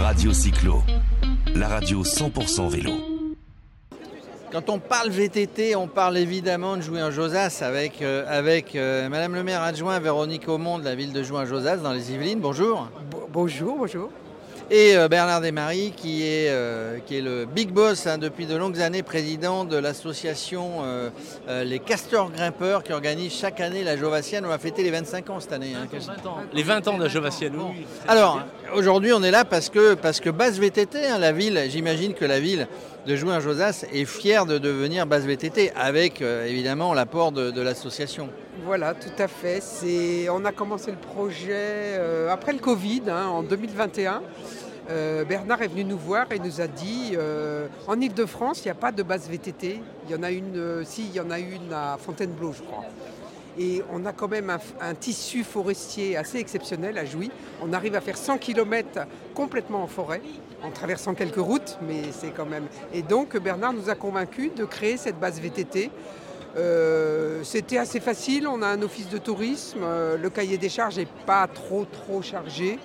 Radio Cyclo, la radio 100% vélo. Quand on parle VTT, on parle évidemment de Jouy-en-Josas avec, euh, avec euh, Madame le maire adjoint Véronique Aumont de la ville de Jouy-en-Josas dans les Yvelines. Bonjour. Bo- bonjour, bonjour. Et euh, Bernard Desmaries qui est, euh, qui est le big boss hein, depuis de longues années, président de l'association euh, Les Castors Grimpeurs qui organise chaque année la Jovassienne. On va fêter les 25 ans cette année. hein. Les 20 ans de la Jovassienne, oui. Alors, aujourd'hui, on est là parce que, parce que Base VTT, hein, la ville, j'imagine que la ville de Jouy-en-Josas est fière de devenir Base VTT, avec euh, évidemment l'apport de, l'association. Voilà, tout à fait. On a commencé le projet euh, après le Covid, hein, en 2021. Euh, Bernard est venu nous voir et nous a dit en Ile-de-France, il n'y a pas de base VTT. Il y en a une, si, il y en a une à Fontainebleau, je crois. Et on a quand même un, tissu forestier assez exceptionnel à Jouy. On arrive à faire 100 km complètement en forêt, en traversant quelques routes, mais c'est quand même. Et donc Bernard nous a convaincus de créer cette base VTT. Euh, C'était assez facile, on a un office de tourisme, euh, le cahier des charges n'est pas trop trop chargé.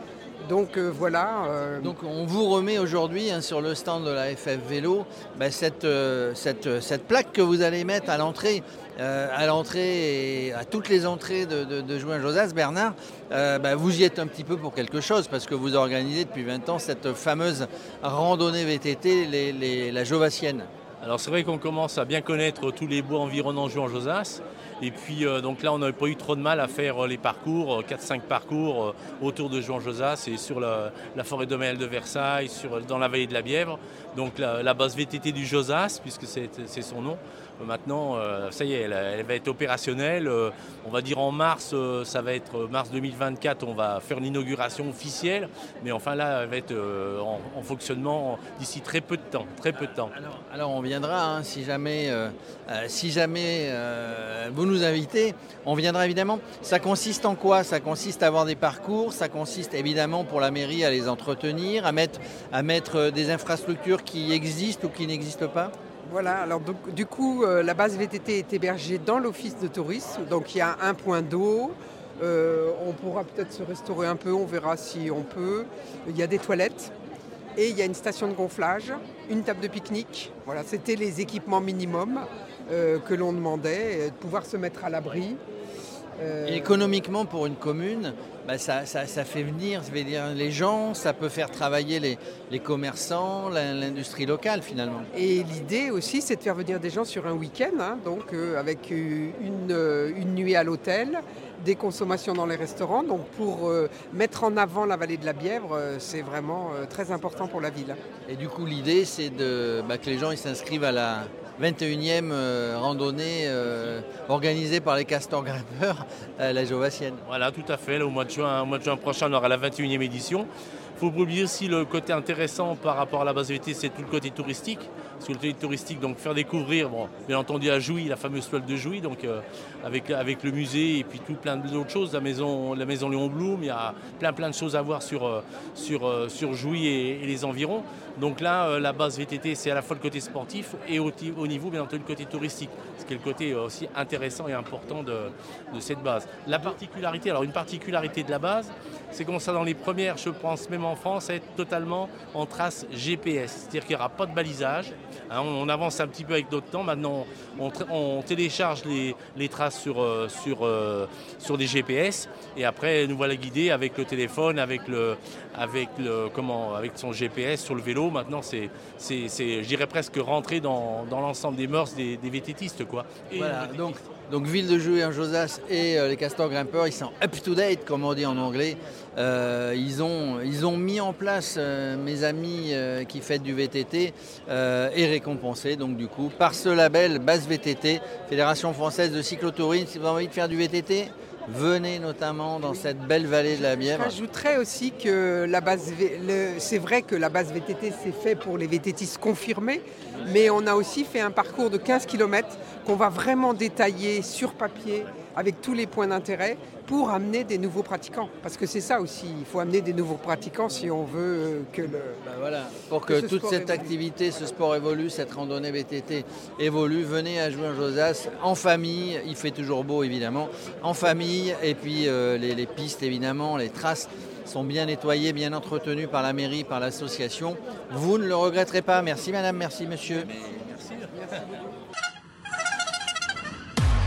Donc euh, voilà. euh, Donc on vous remet aujourd'hui hein, sur le stand de la FF Vélo cette, euh, cette, plaque que vous allez mettre à l'entrée, à l'entrée à toutes les entrées de, de, de Jouin-Josas. Bernard, euh, ben, vous y êtes un petit peu pour quelque chose parce que vous organisez depuis 20 ans cette fameuse randonnée VTT, la Jovassienne. Alors c'est vrai qu'on commence à bien connaître tous les bois environnants Juan-Josas. Et puis euh, donc là on n'a pas eu trop de mal à faire euh, les parcours, euh, 4-5 parcours euh, autour de Juan-Josas et sur la, forêt domaine de Versailles, dans la vallée de la Bièvre. Donc la, la base VTT du Josas, puisque c'est son nom. Maintenant, euh, ça y est, elle, va être opérationnelle. Euh, on va dire en mars, euh, ça va être mars 2024, on va faire l'inauguration officielle. Mais enfin là, elle va être en, en fonctionnement d'ici très peu de temps. Très peu de temps. Alors, on viendra, hein, si jamais, si jamais vous nous invitez, on viendra évidemment. Ça consiste en quoi? Ça consiste à avoir des parcours, ça consiste évidemment pour la mairie à les entretenir, à mettre, à mettre des infrastructures qui existent ou qui n'existent pas? Voilà, alors du coup, euh, la base VTT est hébergée dans l'office de tourisme. Donc il y a un point d'eau. Euh, on pourra peut-être se restaurer un peu, on verra si on peut. Il y a des toilettes. Et il y a une station de gonflage, une table de pique-nique. Voilà, c'était les équipements minimums euh, que l'on demandait, de pouvoir se mettre à l'abri. Euh, Et économiquement, pour une commune, bah, ça, ça- ça fait venir ça dire, les gens, ça peut faire travailler les, les commerçants, l'industrie locale finalement. Et l'idée aussi, c'est de faire venir des gens sur un week-end, hein, donc euh, avec euh, une, une nuit à l'hôtel, des consommations dans les restaurants. Donc pour euh, mettre en avant la vallée de la Bièvre, euh, c'est vraiment très important pour la ville. Et du coup, l'idée, c'est de, bah, que les gens s'inscrivent à la 21e euh, randonnée euh, organisée par les castors grimpeurs, euh, la Jovassienne. Voilà, tout à fait. Au, mois de juin, mois de juin prochain, on aura la 21e édition. Il faut oublier aussi le côté intéressant par rapport à la base VT, c'est tout le côté touristique. Que le côté touristique, donc faire découvrir, bon, bien entendu à Jouy, la fameuse toile de Jouy, donc euh, avec, avec le musée et puis tout plein d'autres choses, la maison, la maison Léon Blum, il y a plein plein de choses à voir sur, euh, sur, euh, sur Jouy et, les environs. Donc là, la base VTT, c'est à la fois le côté sportif et au, au niveau, bien entendu, le côté touristique. Ce qui est le côté aussi intéressant et important de, de cette base. La particularité, alors une particularité de la base, c'est qu'on sera dans les premières, je pense même en France, à être totalement en trace GPS. C'est-à-dire qu'il n'y aura pas de balisage. Hein, on, avance un petit peu avec d'autres temps. Maintenant, on, télécharge les, les traces sur, euh, sur, euh, sur des GPS. Et après, nous voilà guidés avec le téléphone, avec, le, avec, le, comment, avec son GPS sur le vélo. Maintenant, c'est, c'est, c'est, je dirais presque rentrer dans, dans l'ensemble des mœurs des, des VTTistes. Quoi. Et Voilà, donc, donc Ville de Jouy en Josas et euh, les castors grimpeurs, ils sont up to date, comme on dit en anglais. Euh, ils, ont, mis en place, euh, mes amis qui fêtent du VTT, et récompensés, donc du coup, par ce label Base VTT, Fédération française de cyclotourisme. Si vous avez envie de faire du VTT, venez notamment dans cette belle vallée de la Bièvre. J'ajouterais aussi que la base, c'est vrai que la base VTT c'est fait pour les VTTistes confirmés, mais on a aussi fait un parcours de 15 km qu'on va vraiment détailler sur papier avec tous les points d'intérêt pour amener des nouveaux pratiquants. Parce que c'est ça aussi, il faut amener des nouveaux pratiquants si on veut que le... Ben voilà, pour que, Que ce toute sport cette évolue. activité, ce sport évolue, cette randonnée VTT évolue, venez à jouer en Josas en famille, il fait toujours beau évidemment, en famille, et puis euh, les, les pistes évidemment, les traces sont bien nettoyés, bien entretenus par la mairie, par l'association. Vous ne le regretterez pas. Merci madame, merci monsieur.